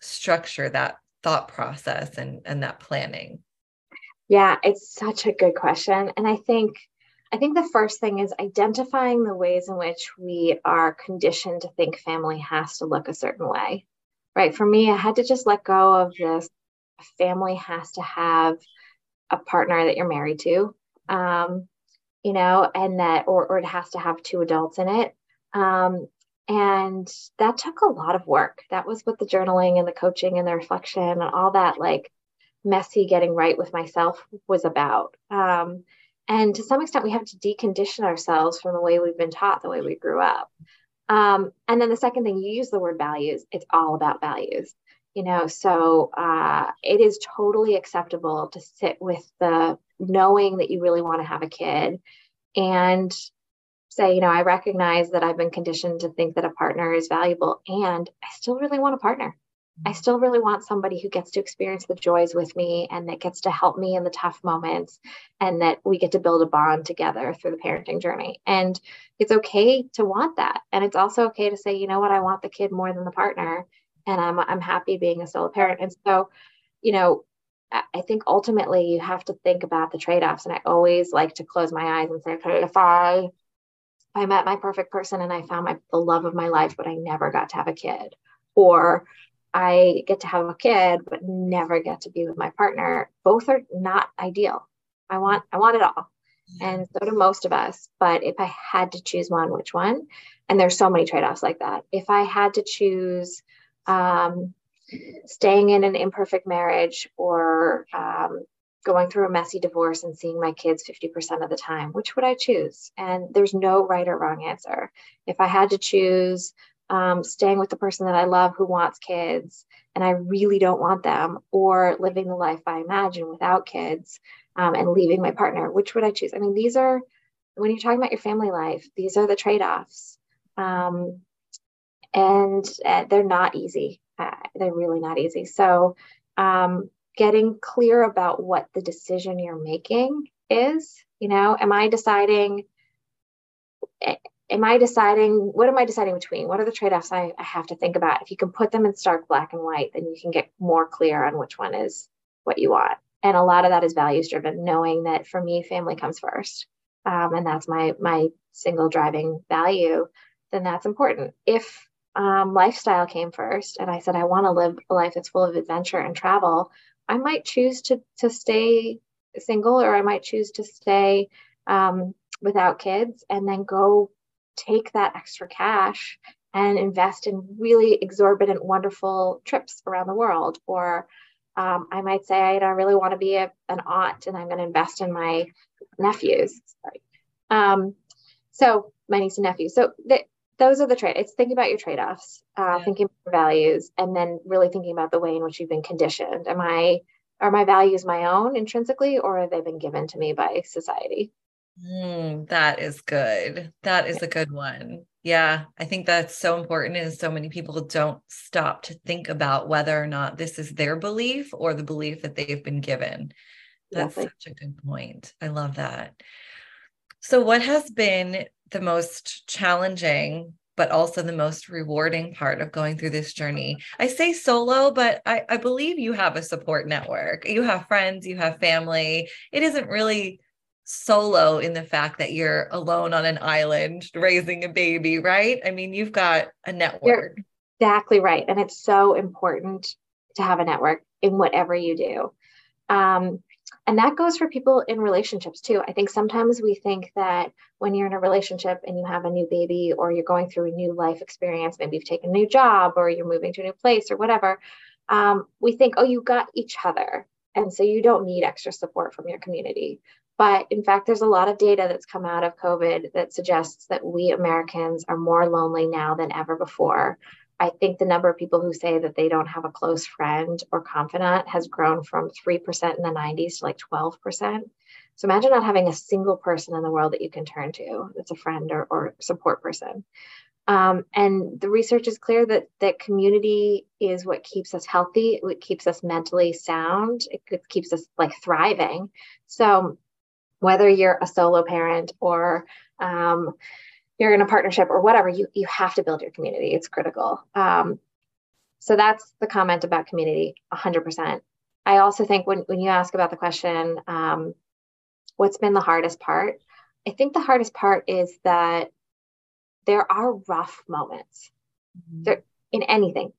structure that thought process and and that planning Yeah, it's such a good question. And I think I think the first thing is identifying the ways in which we are conditioned to think family has to look a certain way. Right. For me, I had to just let go of this family has to have a partner that you're married to. Um, you know, and that or or it has to have two adults in it. Um, and that took a lot of work. That was what the journaling and the coaching and the reflection and all that like messy getting right with myself was about. Um, and to some extent, we have to decondition ourselves from the way we've been taught, the way we grew up. Um, and then the second thing, you use the word values. It's all about values, you know. So uh, it is totally acceptable to sit with the knowing that you really want to have a kid, and say, you know, I recognize that I've been conditioned to think that a partner is valuable, and I still really want a partner. I still really want somebody who gets to experience the joys with me and that gets to help me in the tough moments and that we get to build a bond together through the parenting journey. And it's okay to want that. And it's also okay to say, you know what, I want the kid more than the partner and I'm I'm happy being a solo parent. And so, you know, I think ultimately you have to think about the trade-offs. And I always like to close my eyes and say, okay, if I if I met my perfect person and I found my the love of my life, but I never got to have a kid, or I get to have a kid but never get to be with my partner. Both are not ideal. I want I want it all. And so do most of us. But if I had to choose one, which one? And there's so many trade-offs like that. If I had to choose um, staying in an imperfect marriage or um, going through a messy divorce and seeing my kids 50% of the time, which would I choose? And there's no right or wrong answer. If I had to choose um, staying with the person that I love who wants kids and I really don't want them, or living the life I imagine without kids um, and leaving my partner, which would I choose? I mean, these are, when you're talking about your family life, these are the trade offs. Um, and uh, they're not easy. Uh, they're really not easy. So, um, getting clear about what the decision you're making is, you know, am I deciding? Am I deciding what am I deciding between? What are the trade-offs I, I, have to think about? If you can put them in stark black and white, then you can get more clear on which one is what you want. And a lot of that is values driven, knowing that for me, family comes first. Um, and that's my my single driving value, then that's important. If um, lifestyle came first and I said I want to live a life that's full of adventure and travel, I might choose to to stay single or I might choose to stay um, without kids and then go take that extra cash and invest in really exorbitant, wonderful trips around the world. Or um, I might say, I don't really want to be a, an aunt and I'm going to invest in my nephews. Sorry. Um, so my niece and nephews. So th- those are the trade. It's thinking about your trade-offs, uh, yeah. thinking about your values, and then really thinking about the way in which you've been conditioned. Am I are my values my own intrinsically, or have they been given to me by society? Mm, that is good. That is a good one. Yeah, I think that's so important. And so many people don't stop to think about whether or not this is their belief or the belief that they've been given. That's such a good point. I love that. So, what has been the most challenging, but also the most rewarding part of going through this journey? I say solo, but I, I believe you have a support network. You have friends, you have family. It isn't really solo in the fact that you're alone on an island raising a baby, right? I mean, you've got a network. You're exactly right. And it's so important to have a network in whatever you do. Um, and that goes for people in relationships too. I think sometimes we think that when you're in a relationship and you have a new baby or you're going through a new life experience, maybe you've taken a new job or you're moving to a new place or whatever, um, we think, oh, you got each other. And so you don't need extra support from your community. But in fact, there's a lot of data that's come out of COVID that suggests that we Americans are more lonely now than ever before. I think the number of people who say that they don't have a close friend or confidant has grown from 3% in the 90s to like 12%. So imagine not having a single person in the world that you can turn to that's a friend or, or support person. Um, and the research is clear that that community is what keeps us healthy, it keeps us mentally sound, it keeps us like thriving. So whether you're a solo parent or um, you're in a partnership or whatever, you, you have to build your community. It's critical. Um, so that's the comment about community 100%. I also think when, when you ask about the question, um, what's been the hardest part? I think the hardest part is that there are rough moments mm-hmm. there, in anything.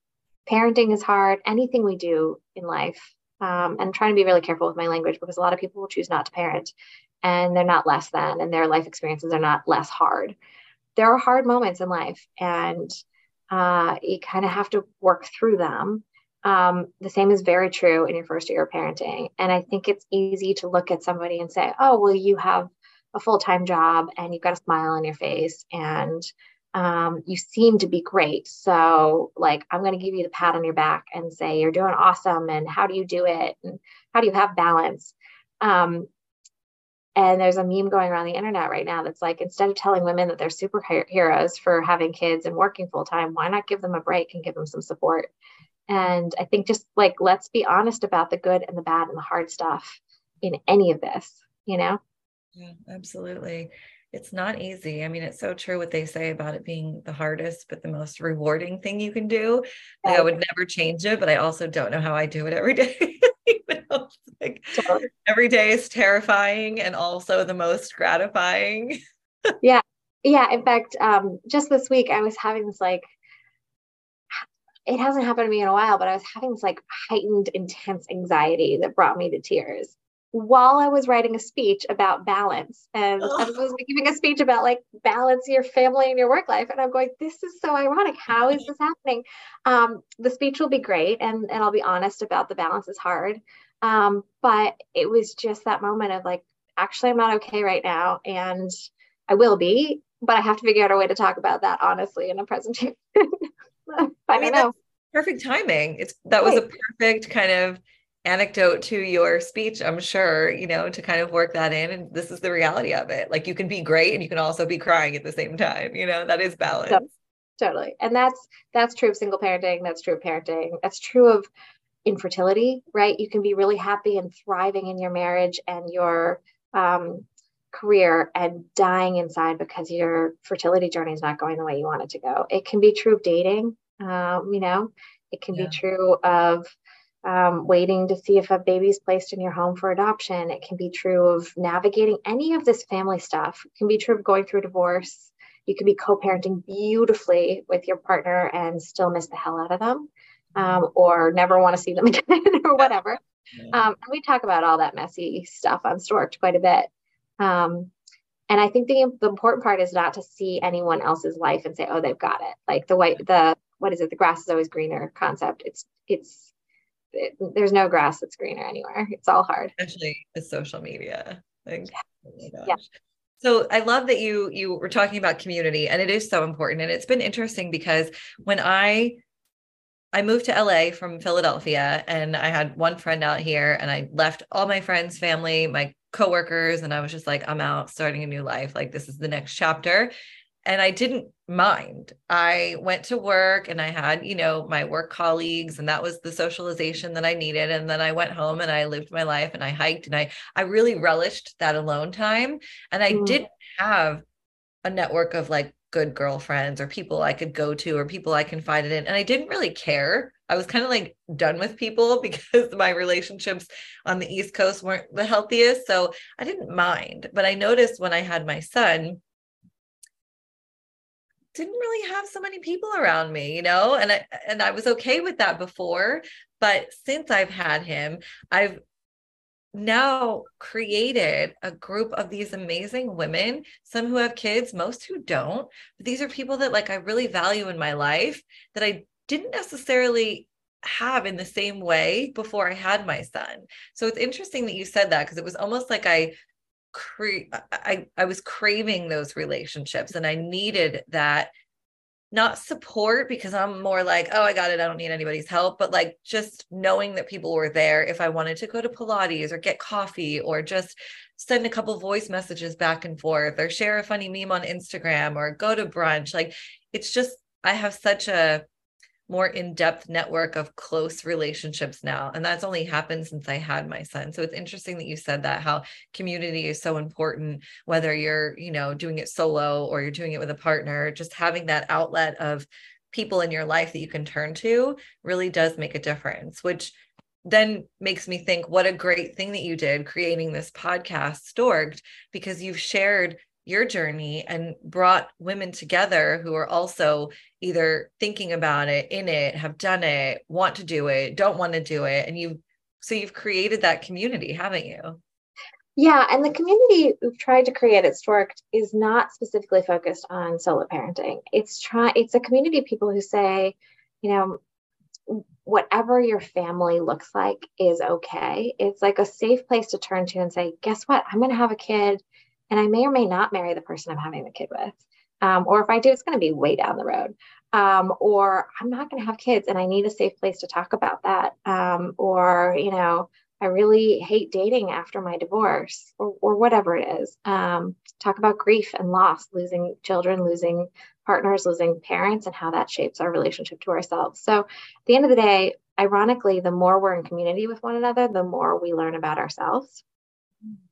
Parenting is hard, anything we do in life. Um, and trying to be really careful with my language because a lot of people will choose not to parent and they're not less than, and their life experiences are not less hard. There are hard moments in life, and uh, you kind of have to work through them. Um, the same is very true in your first year of parenting. And I think it's easy to look at somebody and say, oh, well, you have a full time job and you've got a smile on your face and um, you seem to be great. So, like, I'm going to give you the pat on your back and say, you're doing awesome. And how do you do it? And how do you have balance? Um, and there's a meme going around the internet right now that's like, instead of telling women that they're superheroes for having kids and working full time, why not give them a break and give them some support? And I think just like, let's be honest about the good and the bad and the hard stuff in any of this, you know? Yeah, absolutely. It's not easy. I mean, it's so true what they say about it being the hardest, but the most rewarding thing you can do. Like, I would never change it, but I also don't know how I do it every *laughs* day. you know, like totally. every day is terrifying and also the most gratifying. *laughs* yeah. Yeah. In fact, um, just this week I was having this like it hasn't happened to me in a while, but I was having this like heightened, intense anxiety that brought me to tears while I was writing a speech about balance. And oh. I was giving a speech about like balance your family and your work life. And I'm going, this is so ironic. How is this happening? Um, the speech will be great. And, and I'll be honest about the balance is hard. Um, but it was just that moment of like, actually, I'm not okay right now. And I will be, but I have to figure out a way to talk about that honestly in a presentation. *laughs* I, mean, know. Perfect timing. It's that was a perfect kind of anecdote to your speech, I'm sure, you know, to kind of work that in. And this is the reality of it. Like you can be great and you can also be crying at the same time, you know, that is balance. So, totally. And that's that's true of single parenting, that's true of parenting, that's true of infertility, right? You can be really happy and thriving in your marriage and your um, career and dying inside because your fertility journey is not going the way you want it to go. It can be true of dating, um, you know, it can yeah. be true of um, waiting to see if a baby is placed in your home for adoption. It can be true of navigating any of this family stuff. It can be true of going through divorce. You could be co parenting beautifully with your partner and still miss the hell out of them um, or never want to see them *laughs* again or whatever. Um, and we talk about all that messy stuff on Stork'd quite a bit. Um, and I think the, the important part is not to see anyone else's life and say, oh, they've got it. Like the white, the, what is it? The grass is always greener concept. It's, it's, it, there's no grass that's greener anywhere. It's all hard. Especially with social media. Like, yeah. Oh yeah. So I love that you you were talking about community and it is so important. And it's been interesting because when I I moved to LA from Philadelphia and I had one friend out here and I left all my friends, family, my coworkers, and I was just like, I'm out starting a new life. Like this is the next chapter and I didn't mind. I went to work and I had, you know, my work colleagues and that was the socialization that I needed and then I went home and I lived my life and I hiked and I I really relished that alone time and I mm. didn't have a network of like good girlfriends or people I could go to or people I confided in and I didn't really care. I was kind of like done with people *laughs* because my relationships on the East Coast weren't the healthiest so I didn't mind. But I noticed when I had my son didn't really have so many people around me, you know, and I and I was okay with that before, but since I've had him, I've now created a group of these amazing women, some who have kids, most who don't. But these are people that like I really value in my life that I didn't necessarily have in the same way before I had my son. So it's interesting that you said that because it was almost like I cre- I, I was craving those relationships and I needed that not support because I'm more like, oh, I got it. I don't need anybody's help, but like just knowing that people were there if I wanted to go to Pilates or get coffee or just send a couple voice messages back and forth or share a funny meme on Instagram or go to brunch. Like it's just, I have such a more in-depth network of close relationships now and that's only happened since i had my son. So it's interesting that you said that how community is so important whether you're you know doing it solo or you're doing it with a partner just having that outlet of people in your life that you can turn to really does make a difference which then makes me think what a great thing that you did creating this podcast stork'd because you've shared your journey and brought women together who are also either thinking about it in it have done it want to do it don't want to do it and you so you've created that community haven't you yeah and the community we've tried to create at stork'd is not specifically focused on solo parenting it's try it's a community of people who say you know whatever your family looks like is okay. It's like a safe place to turn to and say, guess what? I'm going to have a kid and I may or may not marry the person I'm having the kid with. Um, or if I do, it's going to be way down the road. Um, or I'm not going to have kids and I need a safe place to talk about that. Um, or, you know, I really hate dating after my divorce or, or whatever it is. Um, talk about grief and loss, losing children, losing partners, losing parents, and how that shapes our relationship to ourselves. So, at the end of the day, ironically, the more we're in community with one another, the more we learn about ourselves.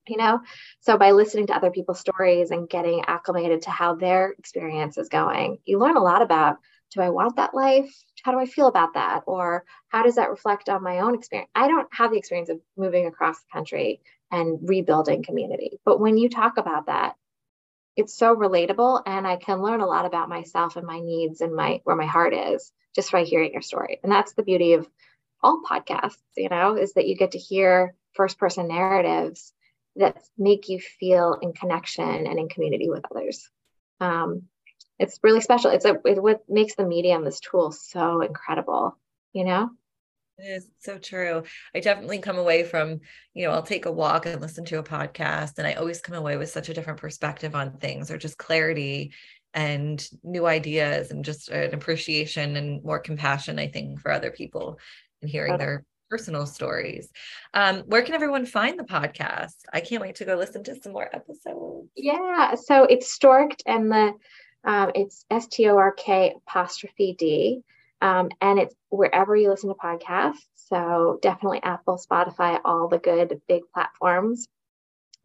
You know, so by listening to other people's stories and getting acclimated to how their experience is going, you learn a lot about do I want that life? How do I feel about that? Or how does that reflect on my own experience? I don't have the experience of moving across the country and rebuilding community. But when you talk about that, it's so relatable and I can learn a lot about myself and my needs and my where my heart is just by hearing your story. And that's the beauty of all podcasts, you know, is that you get to hear first person narratives that make you feel in connection and in community with others. Um, it's really special. It's a it, what makes the medium this tool so incredible, you know. It is so true. I definitely come away from, you know, I'll take a walk and listen to a podcast, and I always come away with such a different perspective on things or just clarity and new ideas and just an appreciation and more compassion, I think, for other people and hearing their personal stories. Um, where can everyone find the podcast? I can't wait to go listen to some more episodes. Yeah, so it's Stork'd and the um, it's S T O R K apostrophe D. Um, and it's wherever you listen to podcasts. So definitely Apple, Spotify, all the good big platforms,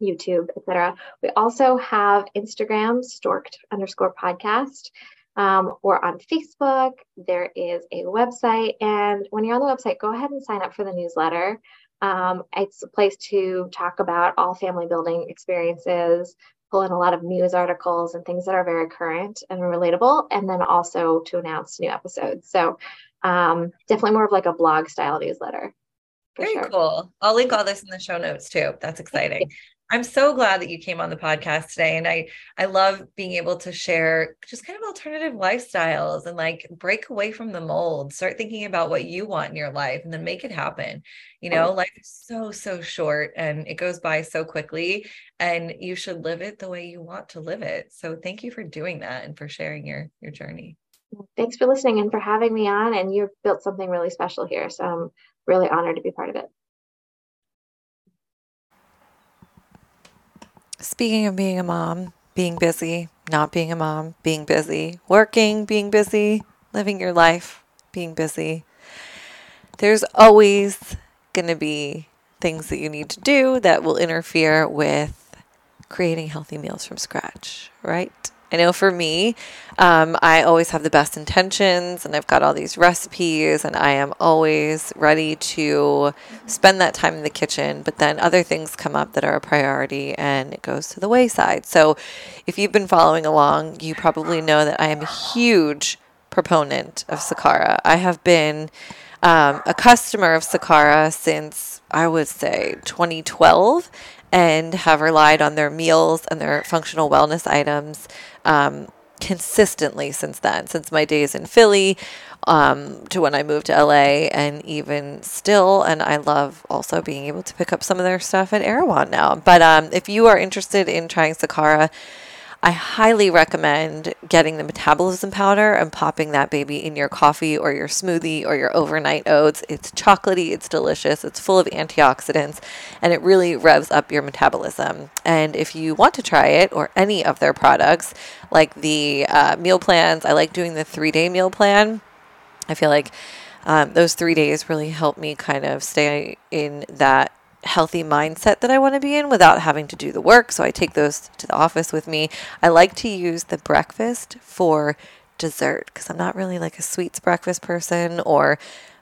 YouTube, etc. We also have Instagram, storked underscore podcast. Um, or on Facebook, there is a website. And when you're on the website, go ahead and sign up for the newsletter. Um, it's a place to talk about all family building experiences, pull in a lot of news articles and things that are very current and relatable, and then also to announce new episodes. So um, definitely more of like a blog style newsletter. Very sure. cool. I'll link all this in the show notes too. That's exciting. I'm so glad that you came on the podcast today. And I I love being able to share just kind of alternative lifestyles and like break away from the mold, start thinking about what you want in your life and then make it happen. You know, life is so, so short and it goes by so quickly. And you should live it the way you want to live it. So thank you for doing that and for sharing your your journey. Thanks for listening and for having me on. And you've built something really special here. So I'm really honored to be part of it. Speaking of being a mom, being busy, not being a mom, being busy, working, being busy, living your life, being busy, there's always going to be things that you need to do that will interfere with creating healthy meals from scratch, right? I know for me, um, I always have the best intentions and I've got all these recipes and I am always ready to spend that time in the kitchen. But then other things come up that are a priority and it goes to the wayside. So if you've been following along, you probably know that I am a huge proponent of Sakara. I have been um, a customer of Sakara since I would say 2012 and have relied on their meals and their functional wellness items um, consistently since then, since my days in Philly um, to when I moved to LA, and even still. And I love also being able to pick up some of their stuff at Erewhon now. But um, if you are interested in trying Sakara, I highly recommend getting the metabolism powder and popping that baby in your coffee or your smoothie or your overnight oats. It's chocolatey, it's delicious, it's full of antioxidants, and it really revs up your metabolism. And if you want to try it or any of their products, like the uh, meal plans, I like doing the three day meal plan. I feel like um, those three days really help me kind of stay in that healthy mindset that I want to be in without having to do the work. So I take those to the office with me. I like to use the breakfast for dessert because I'm not really like a sweets breakfast person or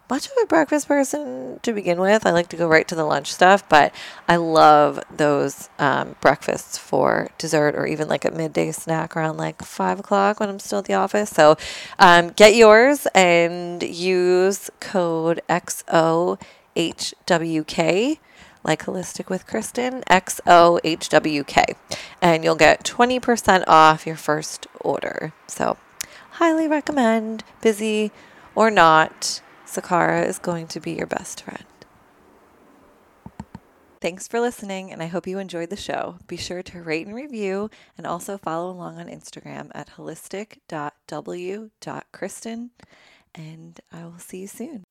much of a breakfast person to begin with. I like to go right to the lunch stuff, but I love those um, breakfasts for dessert or even like a midday snack around like five o'clock when I'm still at the office. So um, get yours and use code XOHWK like Holistic with Kristen, XOHWK, and you'll get 20% off your first order. So, highly recommend, busy or not, Sakara is going to be your best friend. Thanks for listening, and I hope you enjoyed the show. Be sure to rate and review, and also follow along on Instagram at holistic.w.kristen, and I will see you soon.